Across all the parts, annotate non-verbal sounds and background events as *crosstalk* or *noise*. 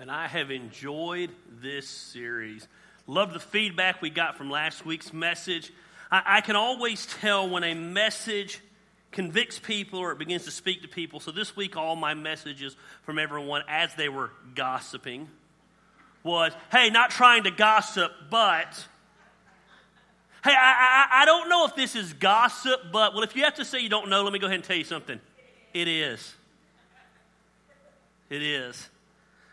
And I have enjoyed this series. Love the feedback we got from last week's message. I, I, can always tell when a message convicts people or it begins to speak to people. So this week, all my messages from everyone as they were gossiping was hey, not trying to gossip, but. Hey, I, I, I don't know if this is gossip, but, well, if you have to say you don't know, let me go ahead and tell you something. It is. It is.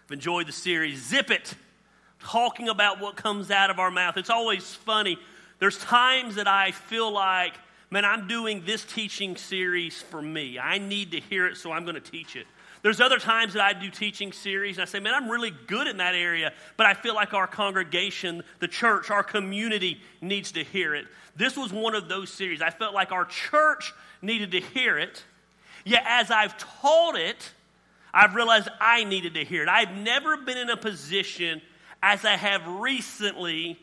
I've enjoyed the series. Zip it. Talking about what comes out of our mouth. It's always funny. There's times that I feel like, man, I'm doing this teaching series for me. I need to hear it, so I'm going to teach it. There's other times that I do teaching series and I say, man, I'm really good in that area, but I feel like our congregation, the church, our community needs to hear it. This was one of those series. I felt like our church needed to hear it. Yet as I've taught it, I've realized I needed to hear it. I've never been in a position as I have recently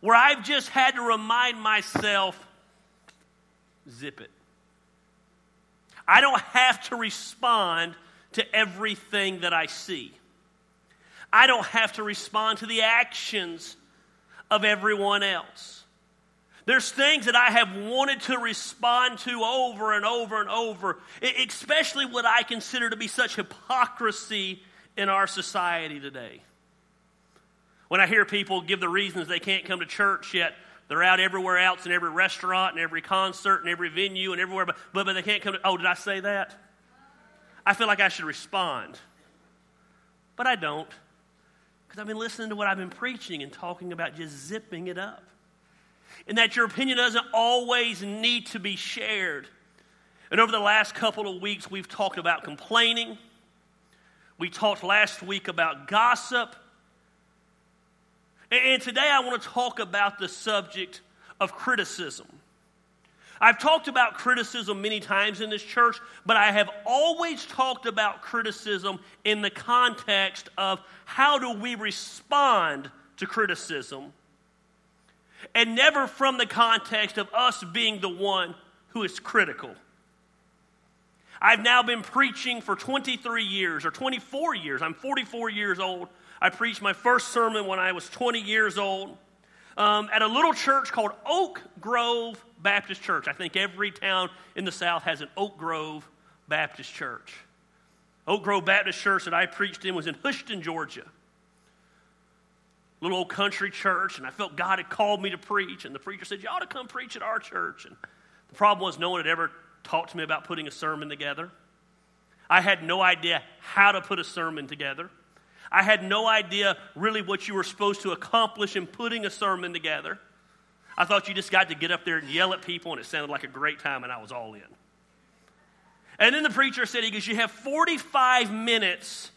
where I've just had to remind myself zip it. I don't have to respond to everything that I see. I don't have to respond to the actions of everyone else. There's things that I have wanted to respond to over and over and over, especially what I consider to be such hypocrisy in our society today. When I hear people give the reasons they can't come to church yet, they're out everywhere else in every restaurant and every concert and every venue and everywhere, but, but, they can't come to, oh, did I say that? I feel like I should respond. But I don't, because I've been listening to what I've been preaching and talking about just zipping it up and that your opinion doesn't always need to be shared. And over the last couple of weeks, we've talked about complaining. We talked last week about gossip. And today I want to talk about the subject of criticism. I've talked about criticism many times in this church, but I have always talked about criticism in the context of how do we respond to criticism and never from the context of us being the one who is critical. I've now been preaching for 23 years or 24 years. I'm 44 years old. I preached my first sermon when I was 20 years old um, at a little church called Oak Grove Baptist Church. I think every town in the South has an Oak Grove Baptist Church. Oak Grove Baptist Church that I preached in was in Houston, Georgia little old country church, and I felt God had called me to preach. And the preacher said, You ought to come preach at our church. And the problem was, no one had ever talked to me about putting a sermon together. I had no idea how to put a sermon together. I had no idea really what you were supposed to accomplish in putting a sermon together. I thought you just got to get up there and yell at people, and it sounded like a great time, and I was all in. And then the preacher said, He goes, You have 45 minutes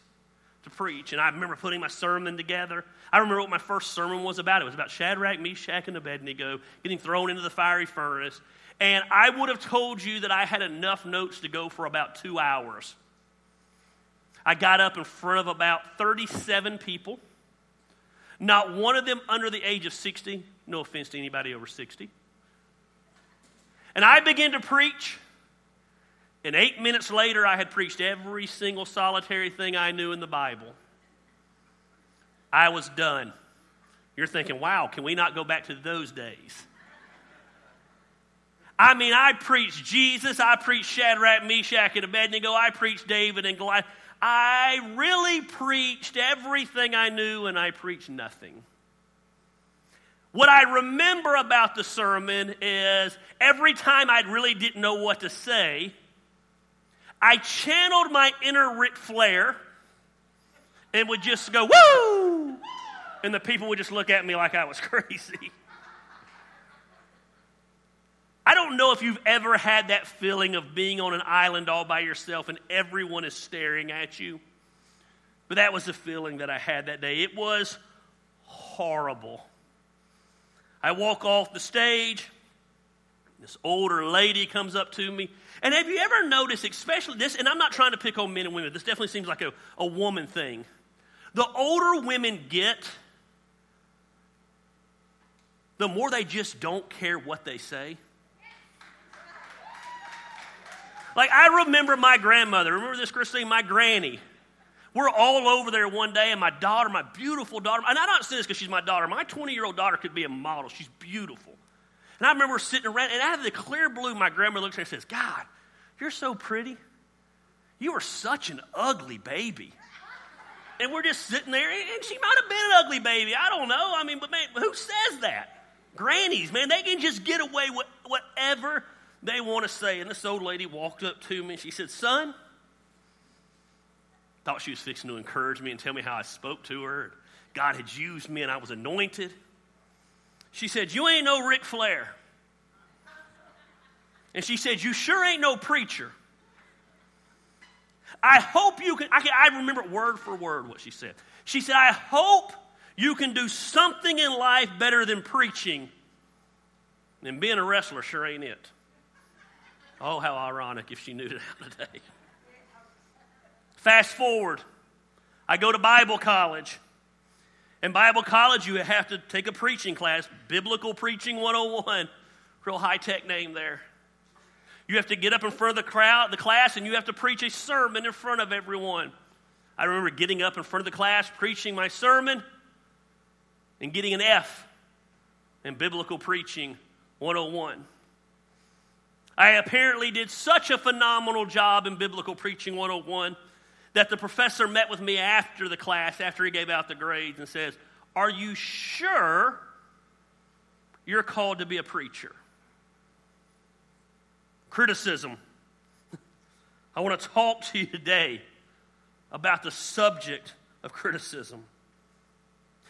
to preach. And I remember putting my sermon together. I remember what my first sermon was about. It was about Shadrach, Meshach, and Abednego getting thrown into the fiery furnace. And I would have told you that I had enough notes to go for about two hours. I got up in front of about 37 people, not one of them under the age of 60. No offense to anybody over 60. And I began to preach. And eight minutes later, I had preached every single solitary thing I knew in the Bible. I was done. You're thinking, wow, can we not go back to those days? I mean, I preached Jesus, I preached Shadrach, Meshach, and Abednego, I preached David and Goliath. I really preached everything I knew, and I preached nothing. What I remember about the sermon is every time I really didn't know what to say, I channeled my inner Ric Flair and would just go, woo! And the people would just look at me like I was *laughs* crazy. I don't know if you've ever had that feeling of being on an island all by yourself and everyone is staring at you. But that was the feeling that I had that day. It was horrible. I walk off the stage. This older lady comes up to me. And have you ever noticed, especially this, and I'm not trying to pick on men and women, this definitely seems like a, a woman thing. The older women get, the more they just don't care what they say. Like, I remember my grandmother. Remember this, Christine? My granny. We're all over there one day, and my daughter, my beautiful daughter, and I don't say this because she's my daughter. My 20 year old daughter could be a model. She's beautiful. And I remember sitting around, and out of the clear blue, my grandmother looks at me and says, God, you're so pretty. You are such an ugly baby. And we're just sitting there, and she might have been an ugly baby. I don't know. I mean, but man, who says that? Grannies, man, they can just get away with whatever they want to say. And this old lady walked up to me and she said, Son, thought she was fixing to encourage me and tell me how I spoke to her. God had used me and I was anointed. She said, You ain't no Ric Flair. And she said, You sure ain't no preacher. I hope you can, I, can, I remember word for word what she said. She said, I hope you can do something in life better than preaching. And being a wrestler sure ain't it. Oh, how ironic if she knew that *laughs* today. Fast forward, I go to Bible college. In Bible college, you have to take a preaching class, Biblical Preaching 101. Real high tech name there. You have to get up in front of the crowd, the class, and you have to preach a sermon in front of everyone. I remember getting up in front of the class, preaching my sermon, and getting an F in Biblical Preaching 101. I apparently did such a phenomenal job in Biblical Preaching 101 that the professor met with me after the class, after he gave out the grades, and says, Are you sure you're called to be a preacher? Criticism. *laughs* I want to talk to you today about the subject of criticism.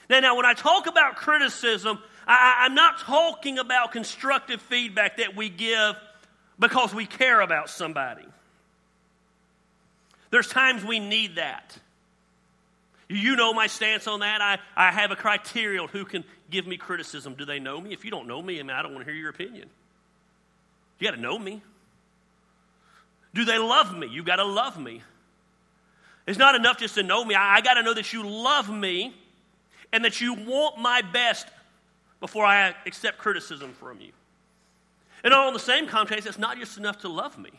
Now, now when I talk about criticism, I, I'm not talking about constructive feedback that we give because we care about somebody. There's times we need that. You know my stance on that. I, I have a criteria on who can give me criticism. Do they know me? If you don't know me, I mean, I don't want to hear your opinion. You got to know me. Do they love me? You got to love me. It's not enough just to know me. I, I got to know that you love me and that you want my best before I accept criticism from you. And all in the same context, it's not just enough to love me.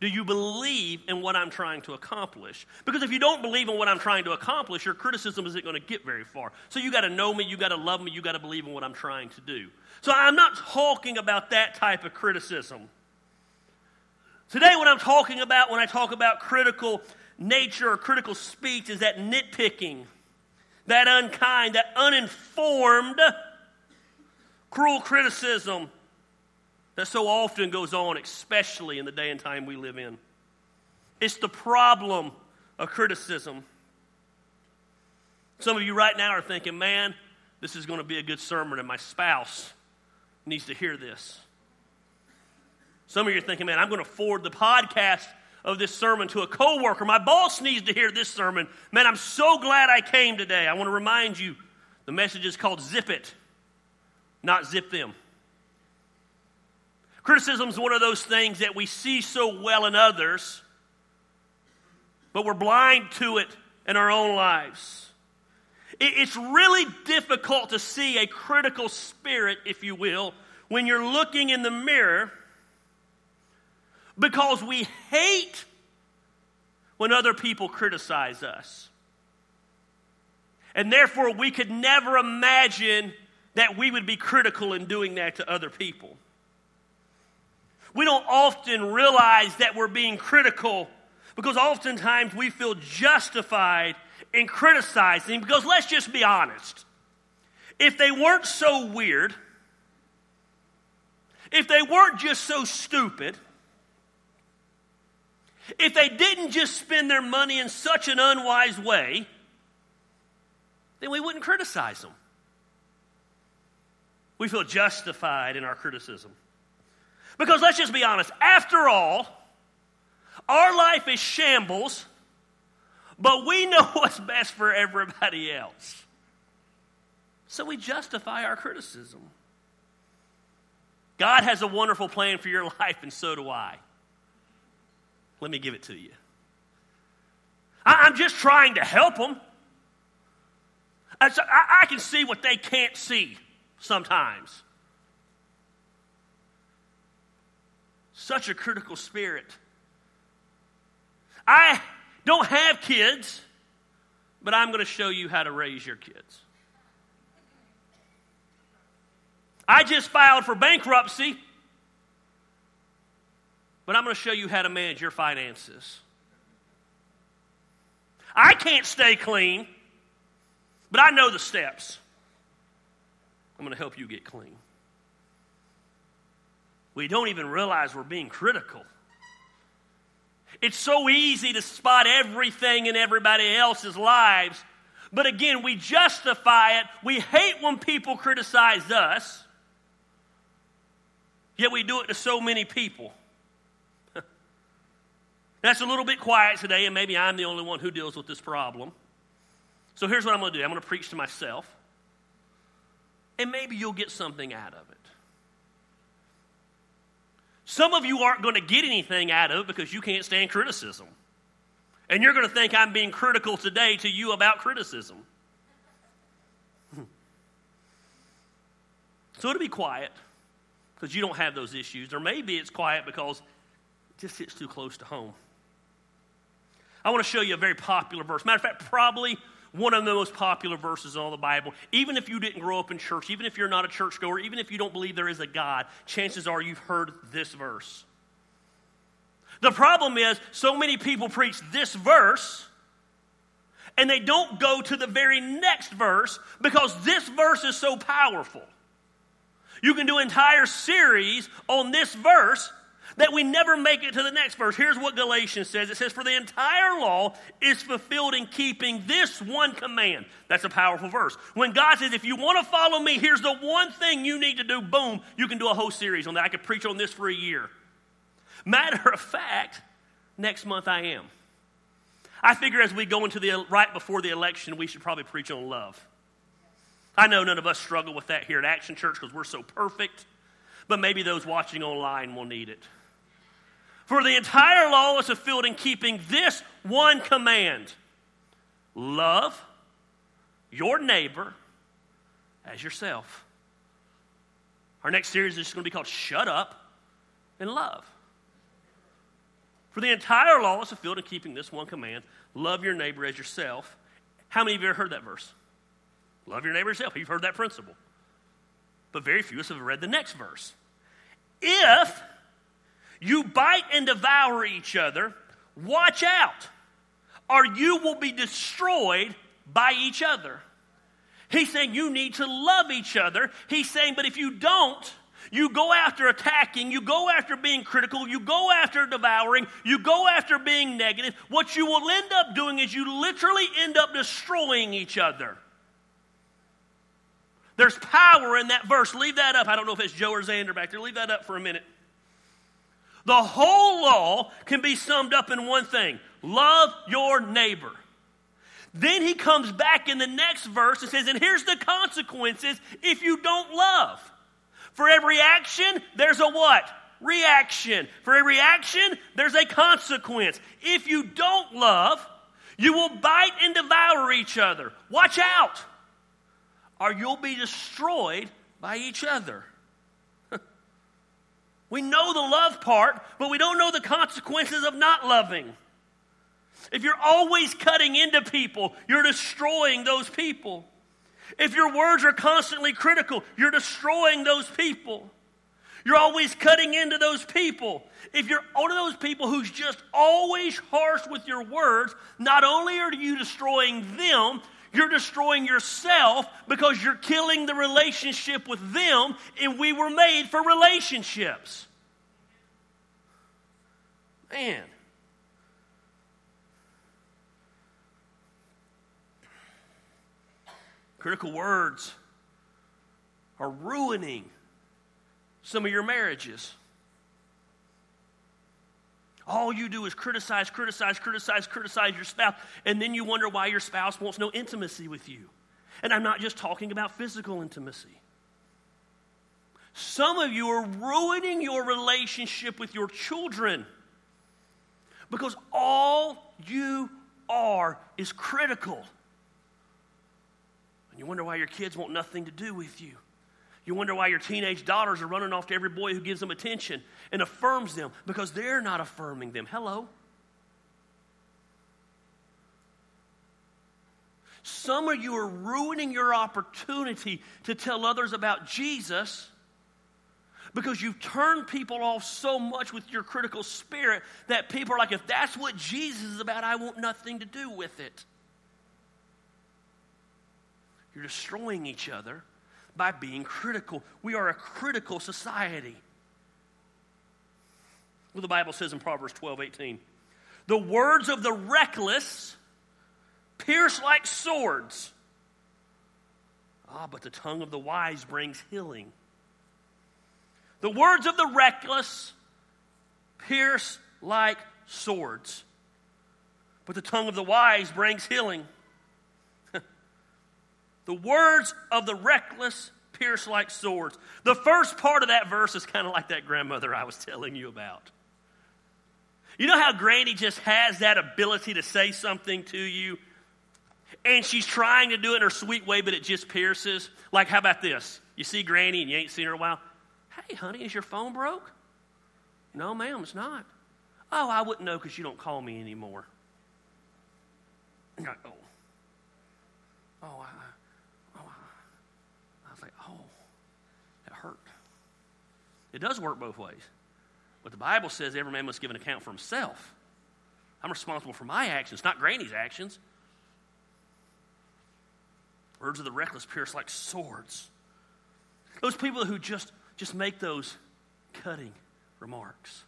Do you believe in what I'm trying to accomplish? Because if you don't believe in what I'm trying to accomplish, your criticism isn't going to get very far. So you got to know me, you got to love me, you got to believe in what I'm trying to do. So I'm not talking about that type of criticism. Today, what I'm talking about when I talk about critical nature or critical speech is that nitpicking, that unkind, that uninformed, cruel criticism that so often goes on, especially in the day and time we live in. It's the problem of criticism. Some of you right now are thinking, man, this is going to be a good sermon, and my spouse needs to hear this. Some of you are thinking, man, I'm going to forward the podcast of this sermon to a coworker. My boss needs to hear this sermon. Man, I'm so glad I came today. I want to remind you the message is called Zip It, not Zip Them. Criticism is one of those things that we see so well in others, but we're blind to it in our own lives. It's really difficult to see a critical spirit, if you will, when you're looking in the mirror because we hate when other people criticize us. And therefore, we could never imagine that we would be critical in doing that to other people. We don't often realize that we're being critical because oftentimes we feel justified in criticizing because let's just be honest. If they weren't so weird, if they weren't just so stupid, if they didn't just spend their money in such an unwise way, then we wouldn't criticize them. We feel justified in our criticism. Because let's just be honest, after all, our life is shambles, but we know *laughs* what's best for everybody else. So we justify our criticism. God has a wonderful plan for your *laughs* life, and so do I. Let me give it to you. I'm just trying to help them. I can see what they can't see sometimes. Such a critical spirit. I don't have kids, but I'm going to show you how to raise your kids. I just filed for bankruptcy, but I'm going to show you how to manage your finances. I can't stay clean, but I know the steps. I'm going to help you get clean. We don't even realize we're being critical. It's so easy to spot everything in everybody else's lives, but again, we justify it. We hate when people criticize us, yet we do it to so many people. That's a little bit quiet today, and maybe I'm the only one who deals with this problem. So here's what I'm going to do I'm going to preach to myself, and maybe you'll get something out of it. Some of you aren't going to get anything out of it because you can't stand criticism. And you're going to think I'm being critical today to you about criticism. *laughs* So it'll be quiet because you don't have those issues. Or maybe it's quiet because it just hits too close to home. I want to show you a very popular verse. Matter of fact, probably one of the most popular verses in all the Bible. Even if you didn't grow up in church, even if you're not a churchgoer, even if you don't believe there is a God, chances are you've heard this verse. The problem is, so many people preach this verse and they don't go to the very next verse because this verse is so powerful. You can do entire series on this verse that we never make it to the next verse. Here's what Galatians says it says, For the entire law is fulfilled in keeping this one command. That's a powerful verse. When God says, If you want to follow me, here's the one thing you need to do, boom, you can do a whole series on that. I could preach on this for a year. Matter of fact, next month I am. I figure as we go into the right before the election, we should probably preach on love. I know none of us struggle with that here at Action Church because we're so perfect, but maybe those watching online will need it. For the entire law is fulfilled in keeping this one command love your neighbor as yourself. Our next series is going to be called Shut Up and Love. For the entire law is fulfilled in keeping this one command love your neighbor as yourself. How many of you have heard that verse? Love your neighbor as yourself. You've heard that principle. But very few of us have read the next verse. If you bite and devour each other, watch out, or you will be destroyed by each other. He's saying you need to love each other. He's saying, but if you don't, you go after attacking, you go after being critical, you go after devouring, you go after being negative. What you will end up doing is you literally end up destroying each other. There's power in that verse. Leave that up. I don't know if it's Joe or Xander back there. Leave that up for a minute. The whole law can be summed up in one thing love your neighbor. Then he comes back in the next verse and says, and here's the consequences if you don't love. For every action, there's a what? Reaction. For every action, there's a consequence. If you don't love, you will bite and devour each other. Watch out, or you'll be destroyed by each other. We know the love part, but we don't know the consequences of not loving. If you're always cutting into people, you're destroying those people. If your words are constantly critical, you're destroying those people. You're always cutting into those people. If you're one of those people who's just always harsh with your words, not only are you destroying them, you're destroying yourself because you're killing the relationship with them, and we were made for relationships. Man. Critical words are ruining some of your marriages. All you do is criticize, criticize, criticize, criticize your spouse, and then you wonder why your spouse wants no intimacy with you. And I'm not just talking about physical intimacy. Some of you are ruining your relationship with your children because all you are is critical. And you wonder why your kids want nothing to do with you. You wonder why your teenage daughters are running off to every boy who gives them attention and affirms them because they're not affirming them. Hello? Some of you are ruining your opportunity to tell others about Jesus because you've turned people off so much with your critical spirit that people are like, if that's what Jesus is about, I want nothing to do with it. You're destroying each other by being critical. We are a critical society. Well, the Bible says in Proverbs 12 18, the words of the reckless pierce like swords. Ah, but the tongue of the wise brings healing. The words of the reckless pierce like swords, but the tongue of the wise brings healing. The words of the reckless pierce like swords. The first part of that verse is kind of like that grandmother I was telling you about. You know how Granny just has that ability to say something to you and she's trying to do it in her sweet way, but it just pierces. Like, how about this? You see Granny and you ain't seen her in a while. Hey, honey, is your phone broke? No, ma'am, it's not. Oh, I wouldn't know because you don't call me anymore. Oh, oh, I, oh, I was like, oh, that hurt. It does work both ways. But the Bible says every man must give an account for himself. I'm responsible for my actions, not Granny's actions. Words of the reckless pierce like swords. Those people who just, just make those cutting remarks.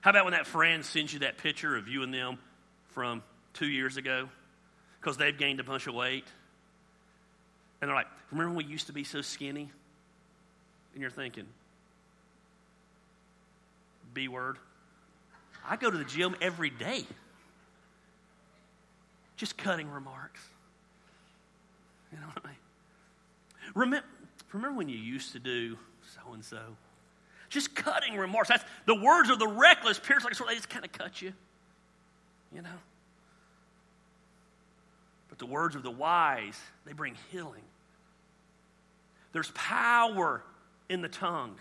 How about when that friend sends you that picture of you and them from two years ago because they've gained a bunch of weight? And they're like, Remember when we used to be so skinny? And you're thinking, B word. I go to the gym every day just cutting remarks. You know what I mean? Remember, remember when you used to do so and so? Just cutting remarks. That's the words of the reckless pierce like a sword. They just kind of cut you. You know? But the words of the wise, they bring healing. There's power in the tongue.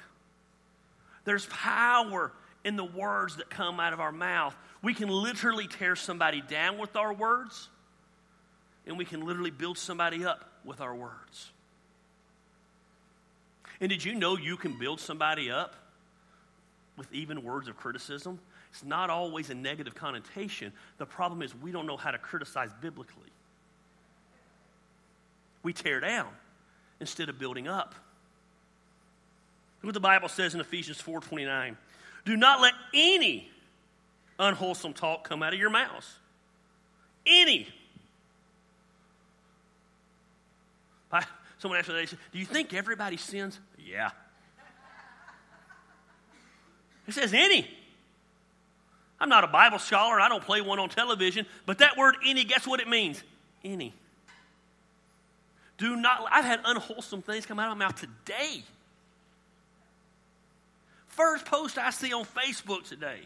There's power in the words that come out of our mouth. We can literally tear somebody down with our words, and we can literally build somebody up with our words. And did you know you can build somebody up with even words of criticism? It's not always a negative connotation. The problem is we don't know how to criticize biblically. We tear down instead of building up. Look what the Bible says in Ephesians 4:29. Do not let any unwholesome talk come out of your mouths. Any. Someone asked me, Do you think everybody sins? Yeah. It says any. I'm not a Bible scholar. I don't play one on television. But that word any, guess what it means? Any. Do not, I've had unwholesome things come out of my mouth today. First post I see on Facebook today.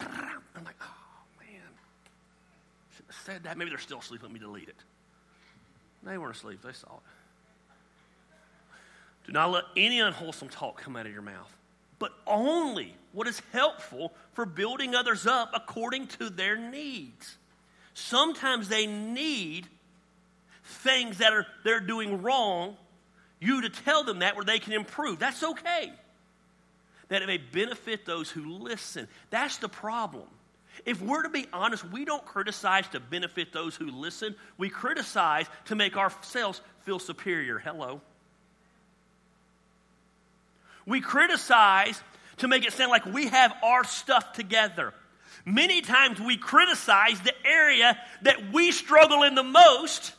I'm like, oh man, shouldn't have said that. Maybe they're still asleep. Let me delete it. They weren't asleep. They saw it. Do not let any unwholesome talk come out of your mouth, but only what is helpful for building others up according to their needs. Sometimes they need things that are they're doing wrong, you to tell them that where they can improve. That's okay that it may benefit those who listen. That's the problem. If we're to be honest, we don't criticize to benefit those who listen. We criticize to make ourselves feel superior. Hello. We criticize to make it sound like we have our stuff together. Many times we criticize the area that we struggle in the most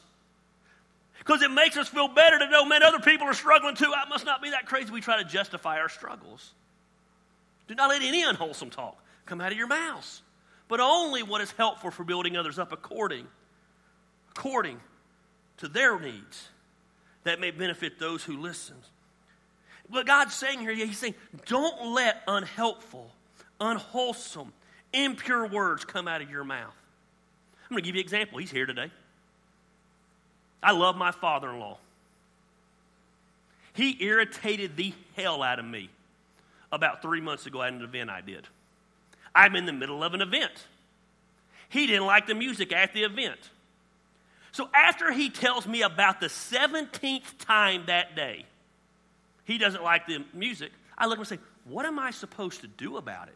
because it makes us feel better to know, man, other people are struggling too. I must not be that crazy. We try to justify our struggles. Do not let any unwholesome talk come out of your mouths, but only what is helpful for building others up according, according to their needs that may benefit those who listen. What God's saying here, He's saying, don't let unhelpful, unwholesome, impure words come out of your mouth. I'm going to give you an example. He's here today. I love my father in law. He irritated the hell out of me about three months ago at an event I did. I'm in the middle of an event. He didn't like the music at the event. So after he tells me about the 17th time that day, he doesn't like the music, I look and say, What am I supposed to do about it?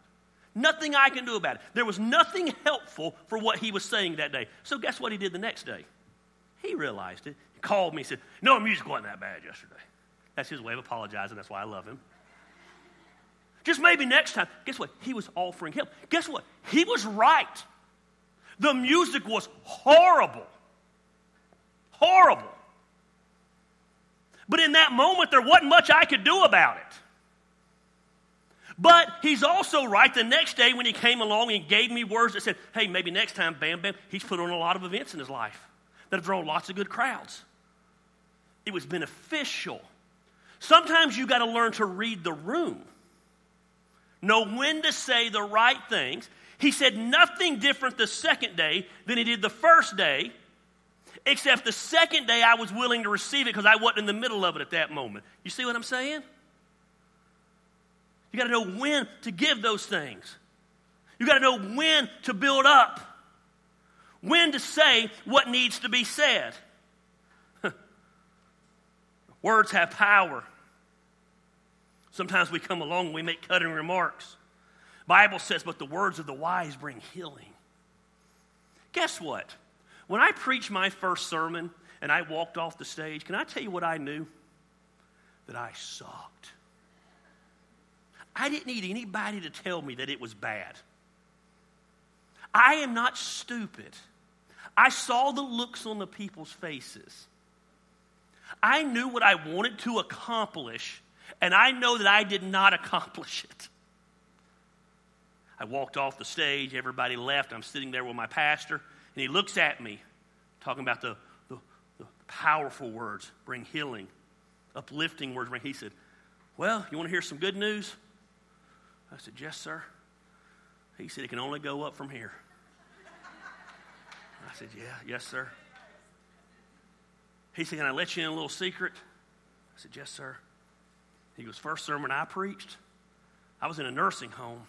Nothing I can do about it. There was nothing helpful for what he was saying that day. So guess what he did the next day? He realized it. He called me and said, No, music wasn't that bad yesterday. That's his way of apologizing. That's why I love him. Just maybe next time. Guess what? He was offering help. Guess what? He was right. The music was horrible. Horrible. But in that moment, there wasn't much I could do about it. But he's also right the next day when he came along and gave me words that said, hey, maybe next time, bam, bam. He's put on a lot of events in his life that have drawn lots of good crowds. It was beneficial. Sometimes you got to learn to read the room, know when to say the right things. He said nothing different the second day than he did the first day, except the second day I was willing to receive it because I wasn't in the middle of it at that moment. You see what I'm saying? You got to know when to give those things. You got to know when to build up, when to say what needs to be said. *laughs* Words have power. Sometimes we come along and we make cutting remarks. Bible says, but the words of the wise bring healing. Guess what? When I preached my first sermon and I walked off the stage, can I tell you what I knew? That I sucked. I didn't need anybody to tell me that it was bad. I am not stupid. I saw the looks on the people's faces. I knew what I wanted to accomplish, and I know that I did not *laughs* accomplish it. I walked off the stage, everybody left. I'm sitting there with my pastor, and he looks at me, talking about the, the, the powerful words bring healing, uplifting words. Bring, he said, Well, you want to hear some good news? I said, Yes, sir. He said, It can only go up from here. I said, Yeah, yes, sir. He said, Can I let you in a little secret? I said, Yes, sir. He goes, First sermon I preached, I was in a nursing home.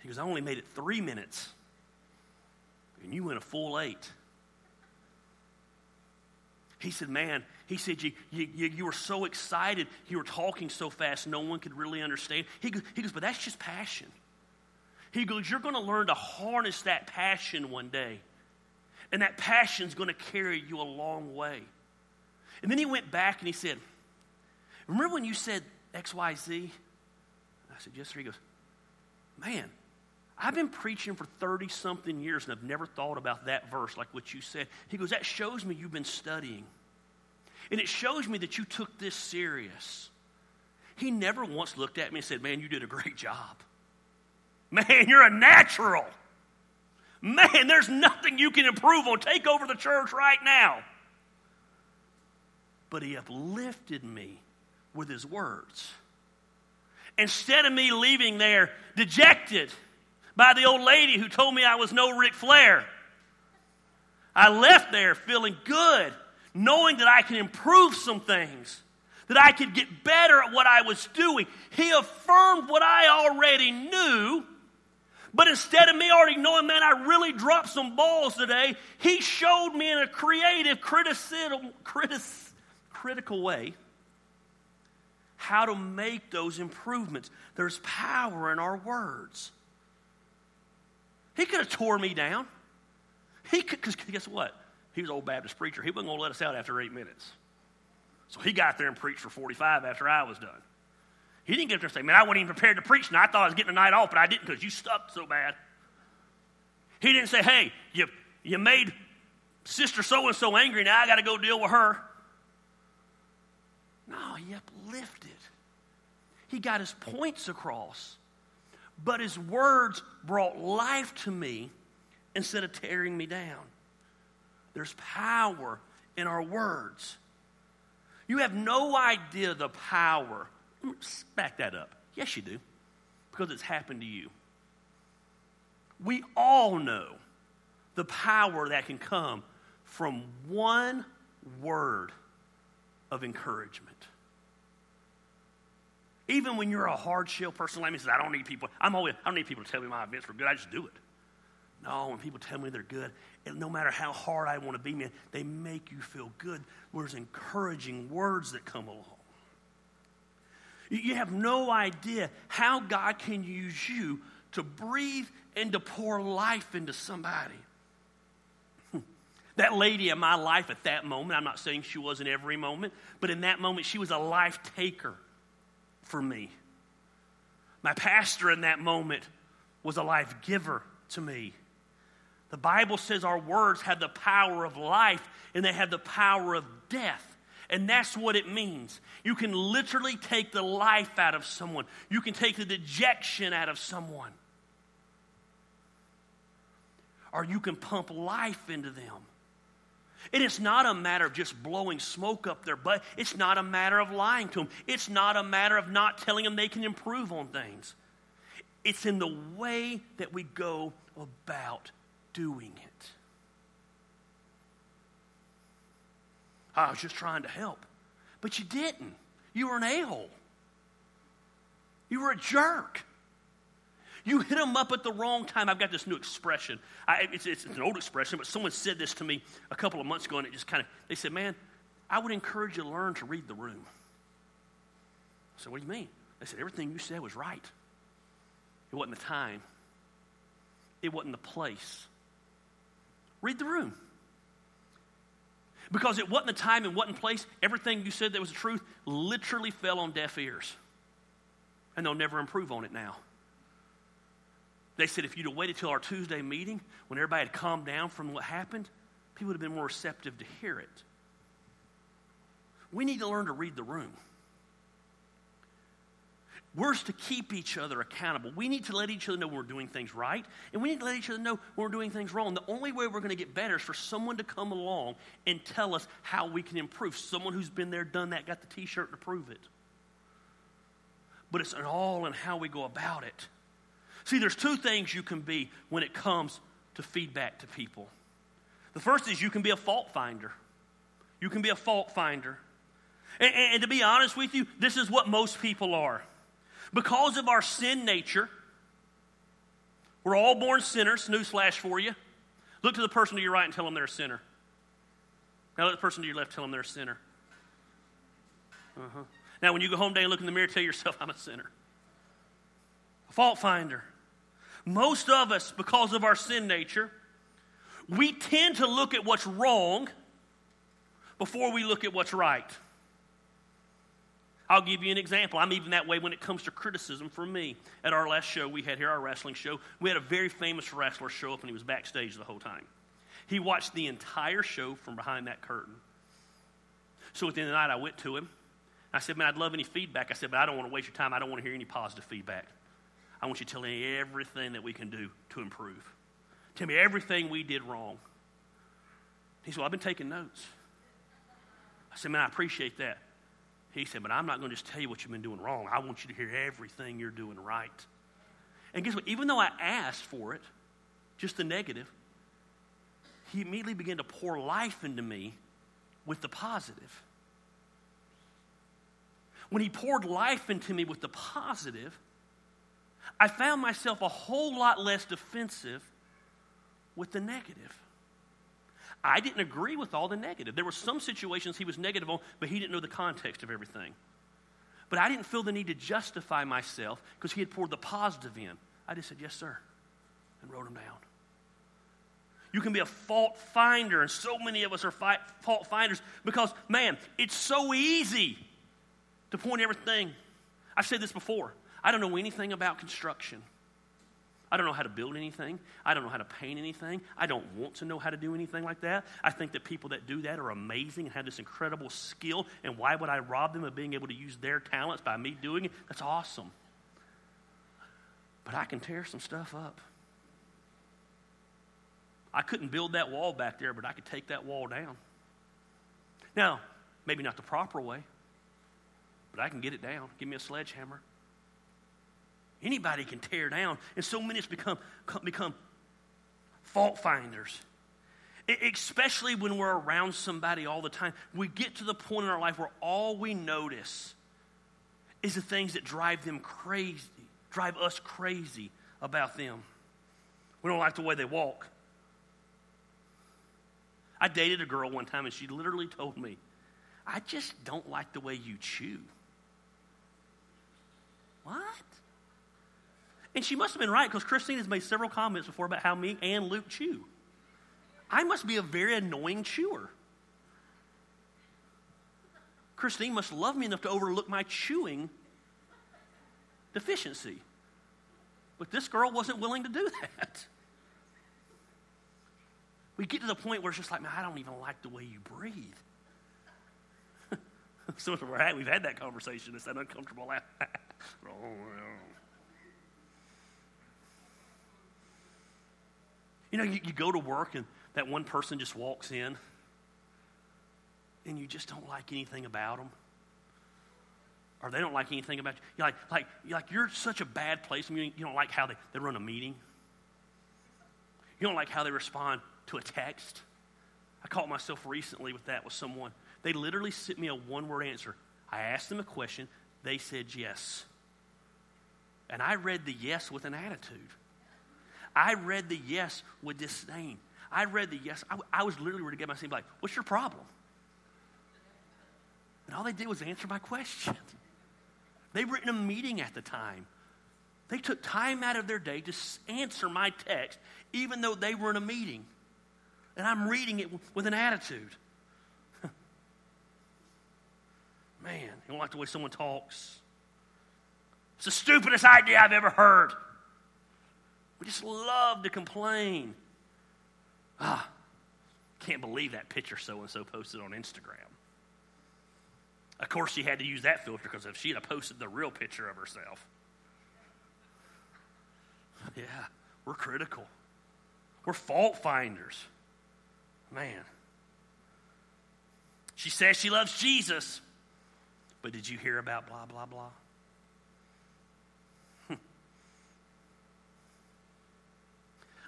He goes, I only made it three minutes, and you went a full eight. He said, Man, he said, you, you, you were so excited. You were talking so fast, no one could really understand. He goes, he goes But that's just passion. He goes, You're going to learn to harness that passion one day. And that passion is going to carry you a long way. And then he went back and he said, Remember when you said XYZ? I said, Yes, sir. He goes, Man, I've been preaching for 30 something years and I've never thought about that verse like what you said. He goes, That shows me you've been studying. And it shows me that you took this serious. He never once looked at me and said, Man, you did a great *laughs* job. Man, you're a natural. Man, there's nothing you can improve on. Take over the church right now. But he uplifted me with his words. Instead of me leaving there dejected, by the old lady who told me I was no Ric Flair. I left there feeling good, knowing that I can improve some things, that I could get better at what I was doing. He affirmed what I already knew. But instead of me already knowing, man, I really dropped some balls today, he showed me in a creative, critical, critical way how to make those improvements. There's power in our words. He could have tore me down. He could, because guess what? He was an old Baptist preacher. He wasn't going to let us out after eight minutes. So he got there and preached for 45 after I was done. He didn't get up there and say, Man, I wasn't even prepared to preach, and I thought I was getting a night off, but I didn't because you stuck so bad. He didn't say, Hey, you, you made sister so and so angry, now I got to go deal with her. No, he uplifted. He got his points across but his words brought life to me instead of tearing me down. There's power in our words. You have no idea the power. Back that up. Yes, you do, because it's happened to you. We all know the power that can come from one word of encouragement. Even when you're a hard shell person like me, says, I don't need people. I'm always, I don't need people to tell me my events were good. I just do it. No, when people tell me they're good, and no matter how hard I want to be, man, they make you feel good. There's encouraging words that come along. You have no idea how God can use you to breathe and to pour life into somebody. That lady in my life at that moment, I'm not saying she was in every moment, but in that moment, she was a life taker for me. My pastor in that moment was a life giver to me. The Bible says our words have the power of life and they have the power of death. And that's what it means. You can literally take the life out of someone, you can take the dejection out of someone, or you can pump life into them. It's not a matter of just blowing smoke up their butt. It's not a matter of lying to them. It's not a matter of not telling them they can improve on things. It's in the way that we go about doing it. I was just trying to help. But you didn't. You were an a hole. You were a jerk. You hit them up at the wrong time. I've got this new expression. I, it's, it's, an old expression, but someone said this to me a couple of months ago, and it just kind of, they said, Man, I would encourage you to learn to read the room. I said, What do you mean? They said, Everything you said was right. It wasn't the time, it wasn't the place. Read the room. Because it wasn't the time and wasn't place, everything you said that was the truth literally fell on deaf ears. And they'll never improve on it now. They said if you'd have waited till our Tuesday meeting when everybody had calmed down from what happened, people would have been more receptive to hear it. We need to learn to read the room. We're to keep each other accountable. We need to let each other know we're doing things right, and we need to let each other know we're doing things wrong. The only way we're going to get better is for someone to come along and tell us how we can improve. Someone who's been there, done that, got the t shirt to prove it. But it's all in how we go about it. See, there's two things you can be when it comes to feedback to people. The first is you can be a fault finder. You can be a fault finder. And, and, to be honest with you, this is what most people are. Because of our sin nature, we're all born sinners. Newsflash for you. Look to the person to your right and tell them they're a sinner. Now let the person to your left tell them they're a sinner. Uh-huh. Now, when you go home today and look in the mirror, tell yourself, I'm a sinner. A fault finder. Most of us, because of our sin nature, we tend to look at what's wrong before we look at what's right. I'll give you an example. I'm even that way when it comes to criticism for me. At our last show we had here, our wrestling show, we had a very famous wrestler show up and he was backstage the whole time. He watched the entire show from behind that curtain. So at the end of the night, I went to him. I said, Man, I'd love any feedback. I said, But I don't want to waste your time. I don't want to hear any positive feedback. I want you to tell me everything that we can do to improve. Tell me everything we did wrong. He said, Well, I've been taking notes. I said, Man, I appreciate that. He said, But I'm not going to just tell you what you've been doing wrong. I want you to hear everything you're doing right. And guess what? Even though I asked for it, just the negative, he immediately began to pour life into me with the positive. When he poured life into me with the positive, I found myself a whole lot less defensive with the negative. I didn't agree with all the negative. There were some situations he was negative on, but he didn't know the context of everything. But I didn't feel the need to justify myself because he had poured the positive in. I just said, Yes, sir, and wrote him down. You can be a fault finder, and so many of us are fi- fault finders because, man, it's so easy to point everything. I've said this before. I don't know anything about construction. I don't know how to build anything. I don't know how to paint anything. I don't want to know how to do anything like that. I think that people that do that are amazing and have this incredible skill. And why would I rob them of being able to use their talents by me doing it? That's awesome. But I can tear some stuff up. I couldn't build that wall back there, but I could take that wall down. Now, maybe not the proper way, but I can get it down. Give me a sledgehammer. Anybody can tear down. And so many become, become fault finders. Especially when we're around somebody all the time. We get to the point in our life where all we notice is the things that drive them crazy, drive us crazy about them. We don't like the way they walk. I dated a girl one time and she literally told me, I just don't like the way you chew. What? And she must have been right because Christine has made several comments before about how me and Luke chew. I must be a very annoying chewer. Christine must love me enough to overlook my chewing deficiency. But this girl wasn't willing to do *laughs* that. We get to the point where it's just like, man, I don't even like the way you breathe. *laughs* so we're at, we've had that conversation. It's that uncomfortable oh, laugh. You know, you, you go to work and that one person just walks in and you just don't like anything about them or they don't like anything about you. You're like, like, you're like you're such a bad place. I mean, you don't like how they, they run a meeting. You don't like how they respond to a text. I caught myself recently with that with someone. They literally sent me a one word answer. I asked them a question, they said yes. And I read the yes with an attitude. I read the yes with disdain. I read the yes. I, I was literally ready to get my seat like, what's your problem? And all they did was answer my question. *laughs* They were in a meeting at the time. They took time out of their day to answer my text, even though they were in a meeting. And I'm reading it with an attitude. *laughs* Man, you don't like the way someone talks. It's the stupidest idea I've ever heard. We just love to complain. Ah, can't believe that picture so and so posted on Instagram. Of course, she had to use that filter because if she had posted the real picture of herself, yeah, we're critical. We're fault finders. Man. She says she loves Jesus, but did you hear about blah, blah, blah?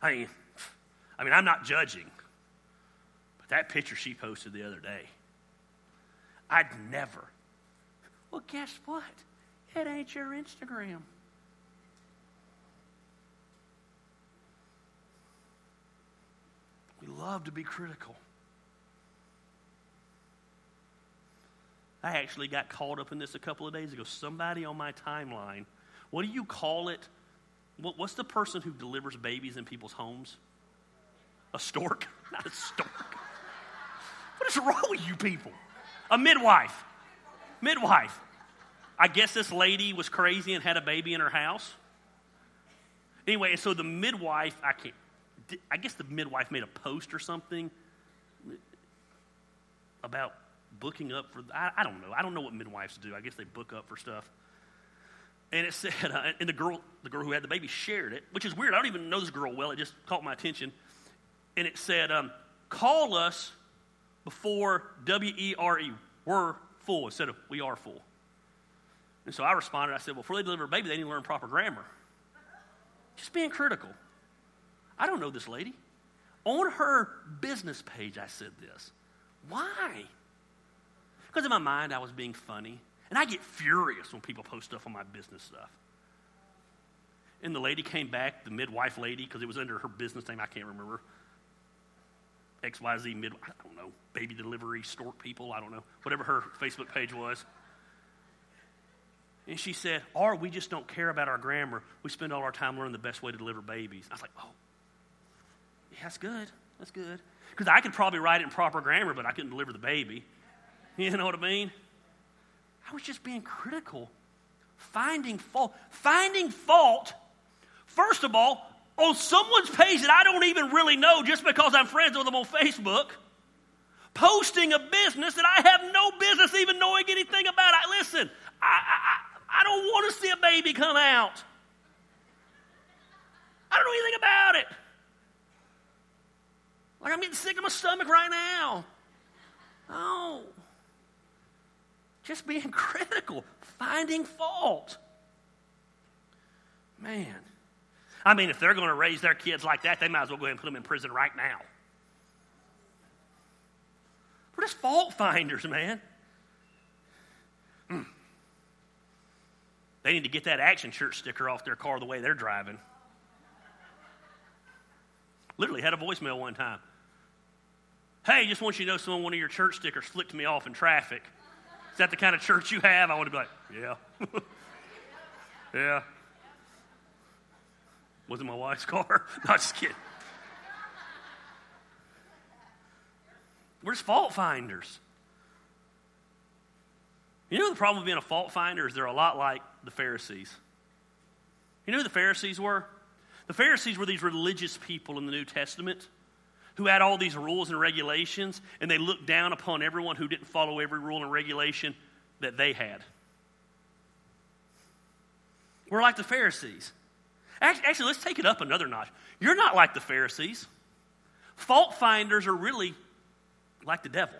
I mean, I mean, I'm not judging, but that picture she posted the other day, I'd never. Well, guess what? It ain't your Instagram. We love to be critical. I actually got caught up in this a couple of days ago. Somebody on my timeline, what do you call it? What, what's the person who delivers babies in people's homes? A stork? *laughs* Not a stork. What is wrong with you people? A midwife. Midwife. I guess this lady was crazy and had a baby in her house. Anyway, so the midwife, I can't, I guess the midwife made a post or something about booking up for, I, I, don't know. I don't know what midwives do. I guess they book up for stuff. And it said, uh, and the girl, the girl who had the baby shared it, which is weird. I don't even know this girl well. It just caught my attention. And it said, um, call us before W E R E. We're full instead of we are full. And so I responded, I said, well, before they deliver a baby, they need to learn proper grammar. Just being critical. I don't know this lady. On her business page, I said this. Why? Because in my mind, I was being funny. And I get furious when people post stuff on my business stuff. And the lady came back, the midwife lady, because it was under her business name, I can't remember. XYZ mid, I don't know, baby delivery, stork people, I don't know, whatever her Facebook page was. And she said, or we just don't care about our grammar. We spend all our time learning the best way to deliver babies. I was like, oh, yeah, that's good. That's good. Because I could probably write it in proper grammar, but I couldn't deliver the baby. You know what I mean? I was just being critical. Finding fault. Finding fault, first of all, on someone's page that I don't even really know just because I'm friends with them on Facebook, posting a business that I have no business even knowing anything about. I, listen, I, I, I don't want to see a baby come out. I don't know anything about it. Like I'm getting sick of my stomach right now. Oh. Just being *laughs* critical, finding fault. Man. I mean, if they're going to raise their kids like that, they might as well go ahead and put them in prison right now. We're just fault finders, man. Mm. They need to get that action church sticker off their car the way they're driving. Literally had a voicemail one time. Hey, just want you to know someone, one of your church stickers flicked me off in traffic. Is that the kind of church you have? I want to be like, yeah. *laughs* yeah. Was it my wife's car? *laughs* Not just kidding. We're just fault finders. You know the problem with being a fault finder is they're a lot like the Pharisees. You know who the Pharisees were? The Pharisees were these religious people in the New Testament who had all these rules and regulations, and they looked down upon everyone who didn't follow every rule and regulation that they had. We're like the Pharisees. Actually, let's take it up another notch. You're not like the Pharisees. Fault finders are really like the devil.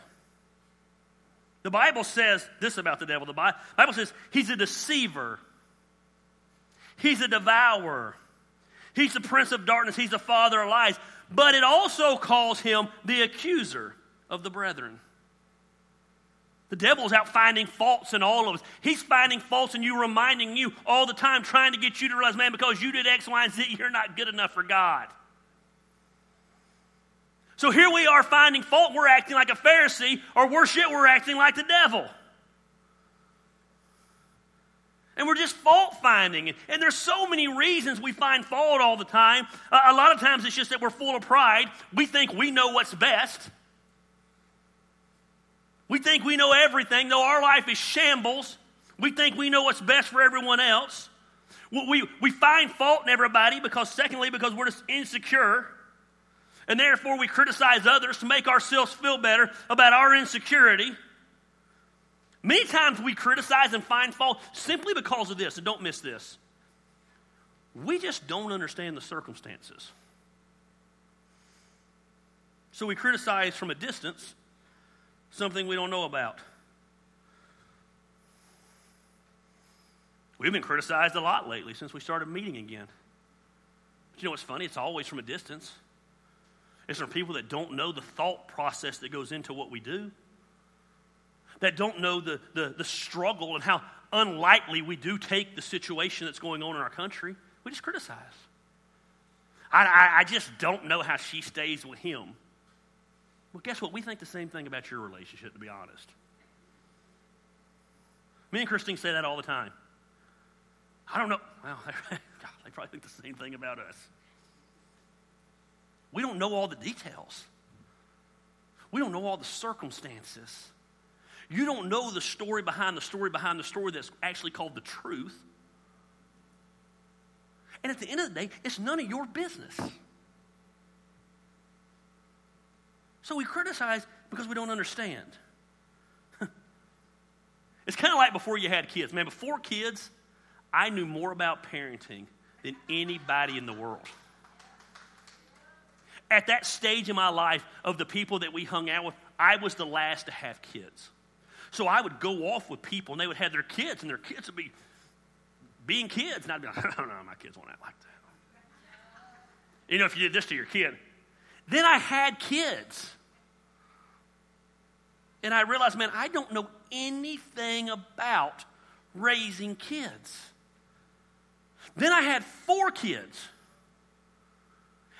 The Bible says this about the devil. The Bible says he's a deceiver, he's a devourer, he's the prince of darkness, he's the father of lies. But it also calls him the accuser of the brethren. The devil's out finding faults in all of us. He's finding faults in you, reminding you all the time, trying to get you to realize, man, because you did X, Y, and Z, you're not good enough for God. So here we are finding fault. We're acting like a Pharisee, or worse we're acting like the devil. And we're just fault finding. And there's so many reasons we find fault all the time. a lot of times it's just that we're full of pride. We think we know what's best. We think we know everything, though our life is shambles. We think we know what's best for everyone else. We, we find fault in everybody because, secondly, because we're just insecure. And therefore, we criticize others to make ourselves feel better about our insecurity. Many times we criticize and find fault simply because of this, and don't miss this. We just don't understand the circumstances. So we criticize from a distance something we don't know about. We've been criticized a lot lately since we started meeting again. But you know what's funny? It's always from a distance. It's from people that don't know the thought process that goes into what we do, that don't know the, the, the struggle and how unlikely we do take the situation that's going on in our country. We just criticize. I, I, I just don't know how she stays with him. Well, guess what? We think the same thing about your relationship, to be honest. Me and Christine say that all the time. I don't know. Well, *laughs* they probably think the same thing about us. We don't know all the details. We don't know all the circumstances. You don't know the story behind the story behind the story that's actually called the truth. And at the end of the day, it's none of your business. So we criticize because we don't understand. *laughs* it's kind of like before you had kids. Man, before kids, I knew more about parenting than anybody in the world at that stage in my life of the people that we hung out with, I was the last to have kids. So I would go off with people and they would have their kids, and their kids would be being kids. And I'd be like, I don't know, my kids won't act like that. You know, if you did this to your kid. Then I had kids. And I realized, man, I don't know anything about raising kids. Then I had four kids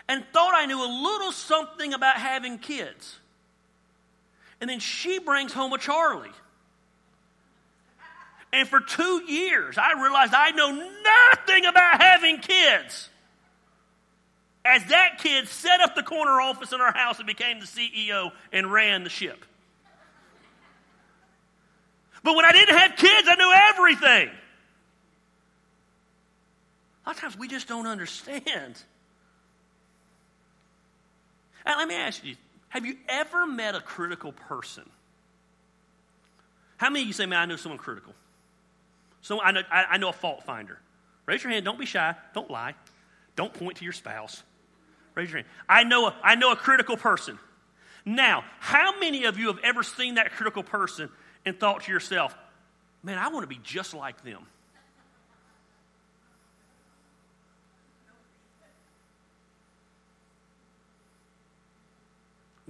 and thought I knew a little something about having kids. And then she brings home a Charlie. And for two years, I realized I know nothing about having kids. As that kid set up the corner office in our house and became the CEO and ran the ship. But when I didn't have kids, I knew everything. A lot of times we just don't understand. And let me ask you have you ever met a critical person? How many of you say, man, I know someone critical? So I know, I, I know a fault finder. Raise your hand. Don't be shy. Don't lie. Don't point to your spouse. Raise your hand. I know a, I know a critical person. Now, how many of you have ever seen that critical person and thought to yourself, man, I want to be just like them?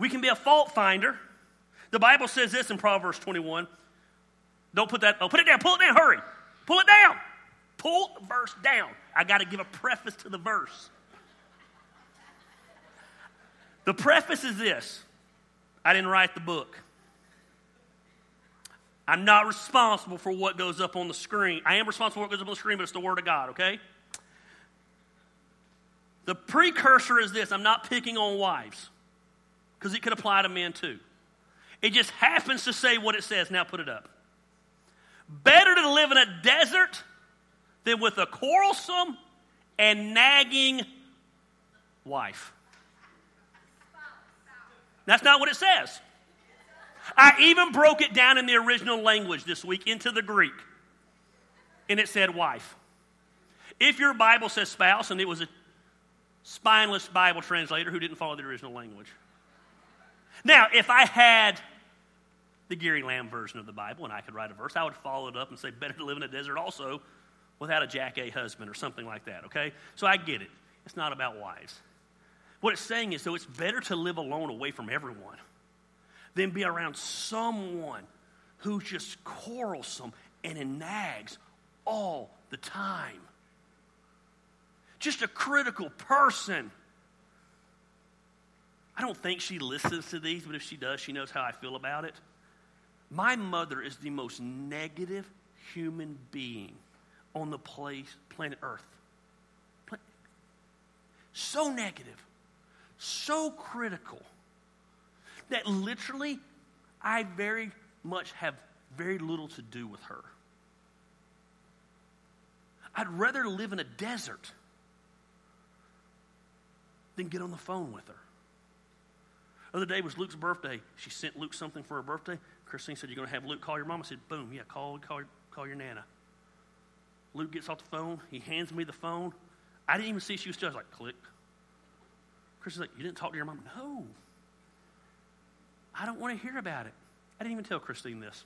We can be a fault finder. The Bible says this in Proverbs 21. Don't put that, oh, put it down, pull it down, hurry. Pull it down. pull the verse down. I got to give a preface to the verse. The preface is this I didn't write the book. I'm not responsible for what goes up on the screen. I am responsible for what goes up on the screen, but it's the Word of God, okay? The precursor is this I'm not picking on wives, because it could apply to men too. It just happens to say what it says. Now put it up. Better to live in a desert than with a quarrelsome and nagging wife. That's not what it says. I even broke it down in the original language this week into the Greek, and it said wife. If your Bible says spouse, and it was a spineless Bible translator who didn't follow the original language. Now, if I had the Gary Lamb version of the Bible and I could write a verse, I would follow it up and say, better to live in a desert also without a Jack A husband or something like that, okay? So I get it. It's not about wives. What it's saying is, though, it's better to live alone away from everyone than be around someone who's just quarrelsome and in nags all the time. Just a critical person. I don't think she listens to these, but if she does, she knows how I feel about it. My mother is the most negative human being on the place, planet Earth. So negative, so critical that literally I very much have very little to do with her. I'd rather live in a desert than get on the phone with her. The other day was Luke's birthday. She sent Luke something for her birthday. Christine said, You're going to have Luke call your mom? I said, Boom, yeah, call, call, call your Nana. Luke gets off the phone. He hands me the phone. I didn't even see she was still. I was like, Click. Christine's like, You didn't talk to your mom? No. I don't want to hear about it. I didn't even tell Christine this.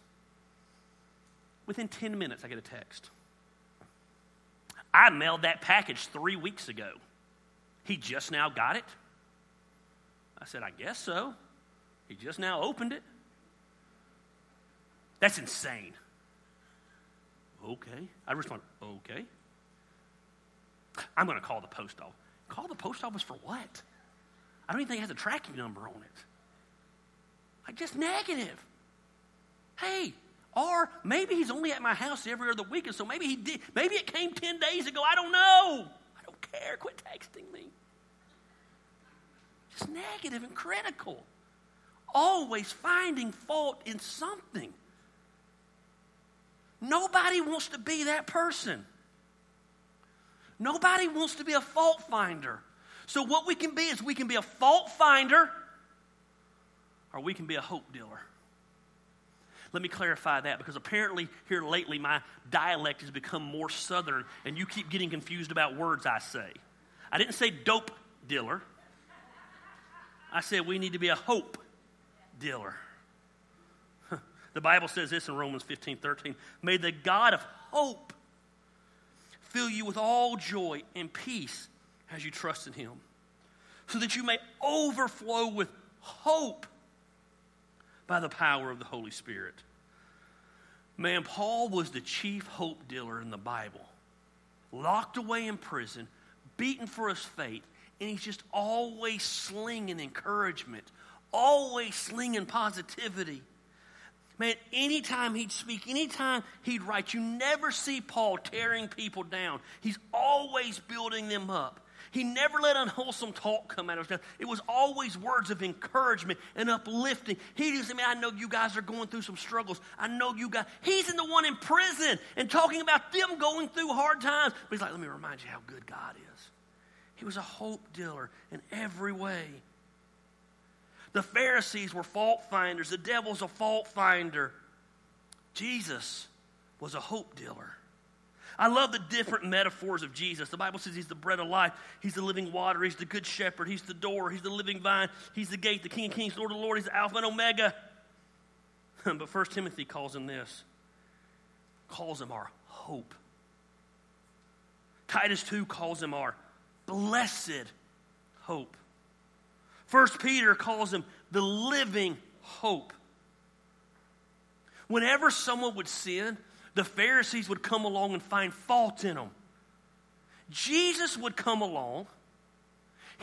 Within 10 minutes, I get a text. I mailed that package three weeks ago. He just now got it? I said, I guess so. He just now opened it. That's insane. Okay. I respond, okay. I'm going to call the post office. Call the post office for what? I don't even think it has a tracking number on it. Like, just negative. Hey, or maybe he's only at my house every other week, and so maybe he did. Maybe it came 10 days ago. I don't know. I don't care. Quit texting me. Just negative and critical. Always finding fault in something. Nobody wants to be that person. Nobody wants to be a fault finder. So, what we can be is we can be a fault finder or we can be a hope dealer. Let me clarify that because apparently here lately my dialect has become more southern and you keep getting confused about words I say. I didn't say dope dealer. I said we need to be a hope dealer. *laughs* The Bible says this in Romans 15 13. May the God of hope fill you with all joy and peace as you trust in him, so that you may overflow with hope by the power of the Holy Spirit. Man, Paul was the chief hope dealer in the Bible. Locked away in prison, beaten for his faith, and he's just always slinging encouragement, always slinging positivity. Man, anytime he'd speak, anytime he'd write, you never see Paul tearing people down. He's always building them up. He never let unwholesome talk come out of his mouth. It was always words of encouragement and uplifting. He didn't say, Man, I know you guys are going through some struggles. I know you guys. He's in the one in prison and talking about them going through hard times. But he's like, Let me remind you how good God is. He was a hope dealer in every way. The Pharisees were fault finders, the devil's a fault finder. Jesus was a hope dealer. I love the different metaphors of Jesus. The Bible says he's the bread of life, he's the living water, he's the good shepherd, he's the door, he's the living vine, he's the gate, the King of Kings, Lord of Lords, he's the Alpha and Omega. *laughs* but First Timothy calls him this, calls him our hope. Titus 2 calls him our blessed hope. First Peter calls him the living hope. Whenever someone would sin, The Pharisees would come along and find fault in them. Jesus would come along.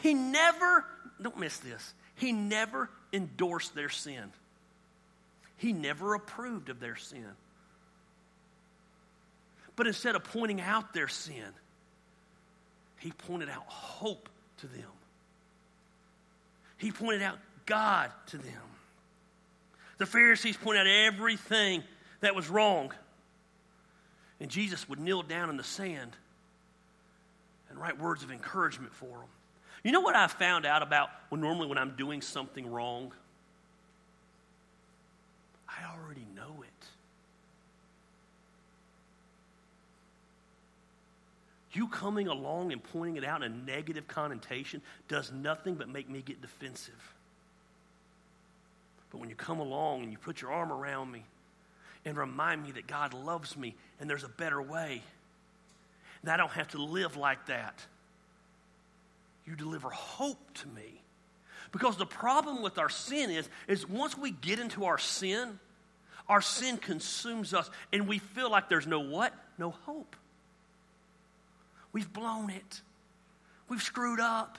He never, don't miss this, he never endorsed their sin. He never approved of their sin. But instead of pointing out their sin, he pointed out hope to them. He pointed out God to them. The Pharisees pointed out everything that was wrong. And Jesus would kneel down in the sand and write words of encouragement for them. You know what I found out about when normally when I'm doing something wrong? I already know it. You coming along and pointing it out in a negative connotation does nothing but make me get defensive. But when you come along and you put your arm around me and remind me that God loves me and there's a better way, and I don't have to live like that, you deliver hope to me. Because the problem with our sin is, is once we get into our sin, our sin consumes us and we feel like there's no what? No hope. We've blown it. We've screwed up.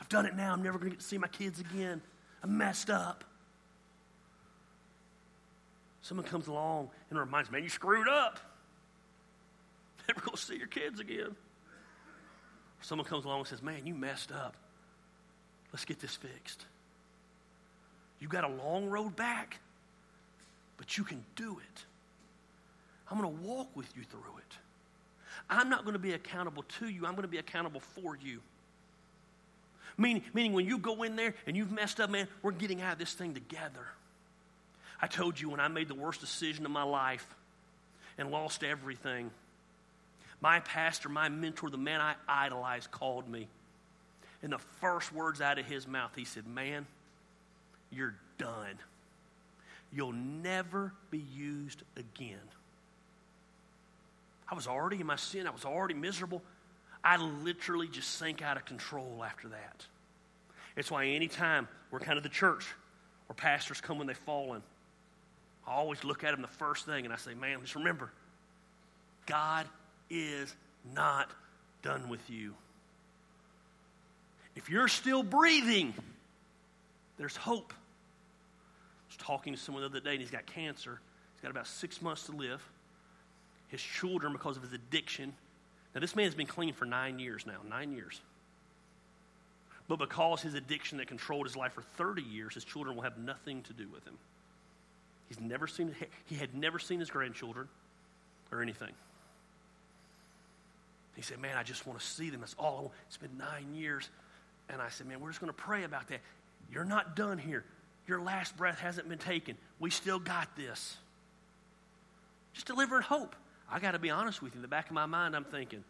I've done it now. I'm never going to get to see my kids again. I'm messed up. Someone comes along and reminds me, man, you screwed up. *laughs* Never going to see your kids again. someone comes along and says, man, you messed up. Let's get this fixed. You've got a long road back, but you can do it. I'm going to walk with you through it. I'm not going to be accountable to you, I'm going to be accountable for you. Meaning, meaning when you go in there and you've messed up, man, we're getting out of this thing together. I told you when I made the worst decision of my life and lost everything, my pastor, my mentor, the man I idolized, called me. And the first words out of his mouth, he said, Man, you're done. You'll never be used again. I was already in my sin. I was already miserable. I literally just sank out of control after that. It's why anytime we're kind of the church where pastors come when they've fallen, I always look at them the first thing and I say, man, just remember, God is not done with you. If you're still breathing, there's hope. I was talking to someone the other day and he's got cancer. He's got about six months to live his children because of his addiction. Now, this man has been clean for nine years now, nine years. But because his addiction that controlled his life for 30 years, his children will have nothing to do with him. He's never seen, he had never seen his grandchildren or anything. He said, Man, I just want to see them. That's all I want. It's been nine years. And I said, Man, we're just going to pray about that. You're not done here. Your last breath hasn't been taken. We still got this. Just delivering hope. I got to be honest with you. In the back of my mind, I'm thinking,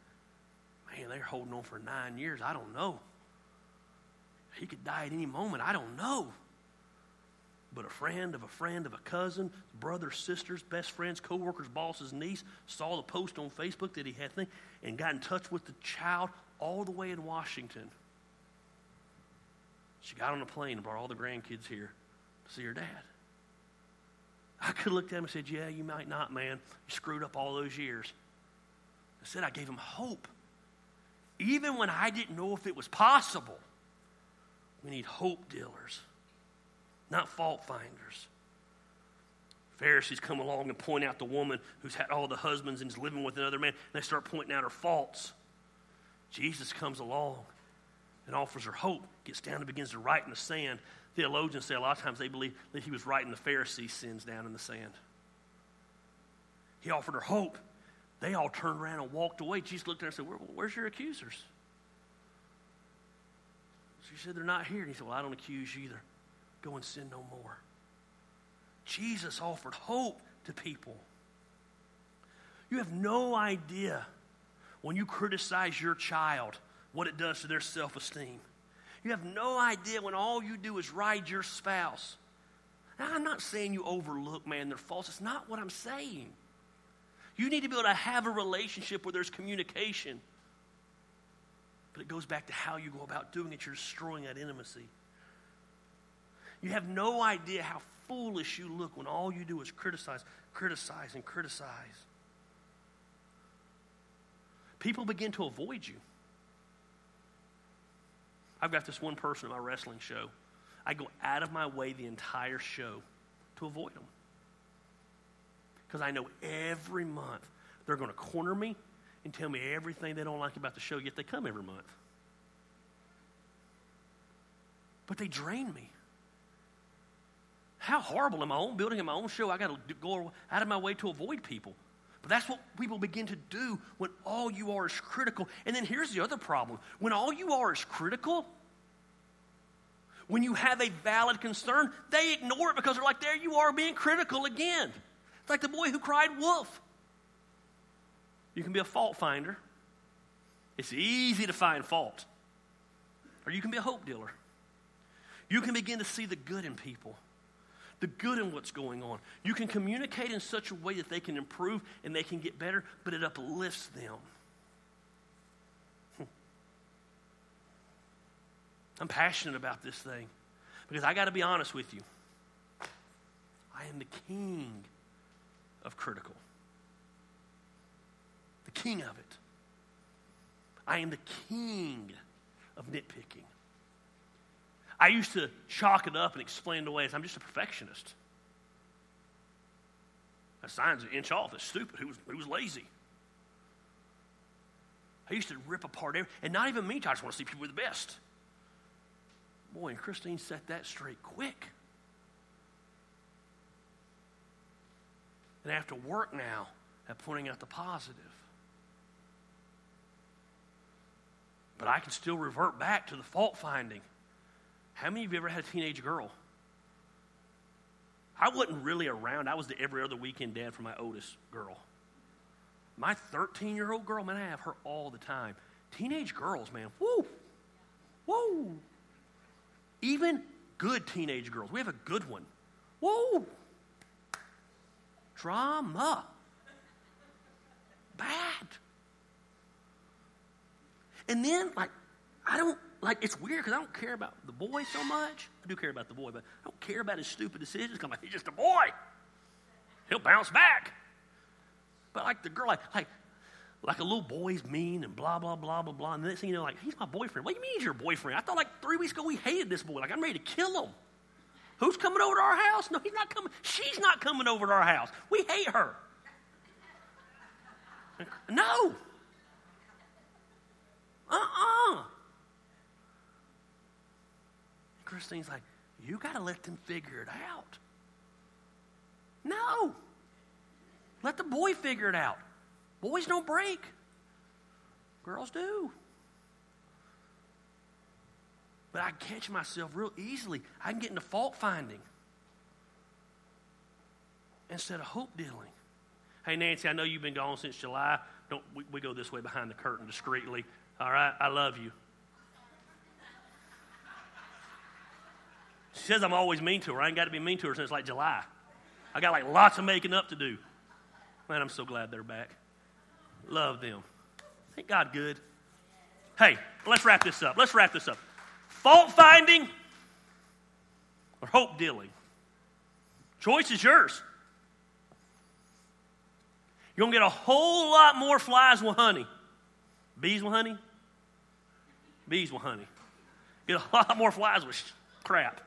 man, they're holding on for nine years. I don't know. He could die at any moment. I don't know. But a friend of a friend of a cousin, brothers, sisters, best friends, co-workers, bosses, niece saw the post on Facebook that he had thing and got in touch with the child all the way in Washington. She got on a plane and brought all the grandkids here to see her dad. I could have looked at him and said, Yeah, you might not, man. You screwed up all those years. I said, I gave him hope. Even when I didn't know if it was possible, we need hope dealers, not fault finders. Pharisees come along and point out the woman who's had all the husbands and is living with another man, and they start pointing out her faults. Jesus comes along and offers her hope, gets down and begins to write in the sand Theologians say a lot of times they believe that he was writing the Pharisees' sins down in the sand. He offered her hope. They all turned around and walked away. Jesus looked at her and said, Where, Where's your accusers? She said, They're not here. And he said, Well, I don't accuse you either. Go and sin no more. Jesus offered hope to people. You have no idea when you criticize your child what it does to their self esteem. You have no idea when all you do is ride your spouse. Now, I'm not saying you overlook, man, they're false. It's not what I'm saying. You need to be able to have a relationship where there's communication. But it goes back to how you go about doing it. You're destroying that intimacy. You have no idea how foolish you look when all you do is criticize, criticize, and criticize. People begin to avoid you. I've got this one person at my wrestling show. I go out of my way the entire show to avoid them. Because I know every month they're going to corner me and tell me everything they don't like about the show, yet they come every month. But they drain me. How horrible in my own building, in my own show, I got to go out of my way to avoid people. But that's what people begin to do when all you are is critical. And then here's the other problem when all you are is critical, when you have a valid concern, they ignore it because they're like, there you are being critical again. It's like the boy who cried wolf. You can be a fault finder, it's easy to find fault. Or you can be a hope dealer. You can begin to see the good in people the good in what's going on. You can communicate in such a way that they can improve and they can get better, but it uplifts them. Hmm. I'm passionate about this thing because I got to be honest with you. I am the king of critical, the king of it. I am the king of nitpicking. I used to chalk it up and explain it away as I'm just a perfectionist. That sign's an inch off. It's stupid. Who was, lazy? I used to rip apart and not even me. I just want to see people with the best. Boy, and Christine set that straight quick. And I have to work now at pointing out the positive. But I can still revert back to the fault finding. How many of you ever had a teenage girl? I wasn't really around. I was the every other weekend dad for my oldest girl. My 13 year old girl, man, I have her all the time. Teenage girls, man, whoo, whoo. Even good teenage girls. We have a good one. Whoa. Drama. Bad. And then, like, I don't like it's weird because I don't care about the boy so much. I do care about the boy, but I don't care about his stupid decisions. Cause I'm like, he's just a boy. He'll bounce back. But like the girl, like like like a little boy's mean and blah blah blah blah blah. And then you know, like he's my boyfriend. What do you mean he's your boyfriend? I thought like three weeks ago we hated this boy. Like I'm ready to kill him. Who's coming over to our house? No, he's not coming. She's not coming over to our house. We hate her. No. Uh-uh. Christine's like, you got to let them figure it out. No. Let the boy figure it out. Boys don't break, girls do. But I catch myself real easily. I can get into fault finding instead of hope dealing. Hey, Nancy, I know you've been gone since July. Don't we, we go this way behind the curtain discreetly. All right, I love you. She says I'm always mean to her. I ain't got to be mean to her since like July. I got like lots of making up to do. Man, I'm so glad they're back. Love them. Ain't God good? Hey, let's wrap this up. Let's wrap this up. Fault finding or hope dealing? Choice is yours. You're going to get a whole lot more flies with honey. Bees with honey? Bees with honey. Get a lot more flies with crap.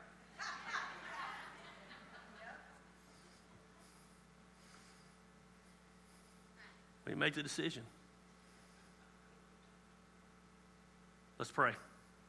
You make the decision. Let's pray.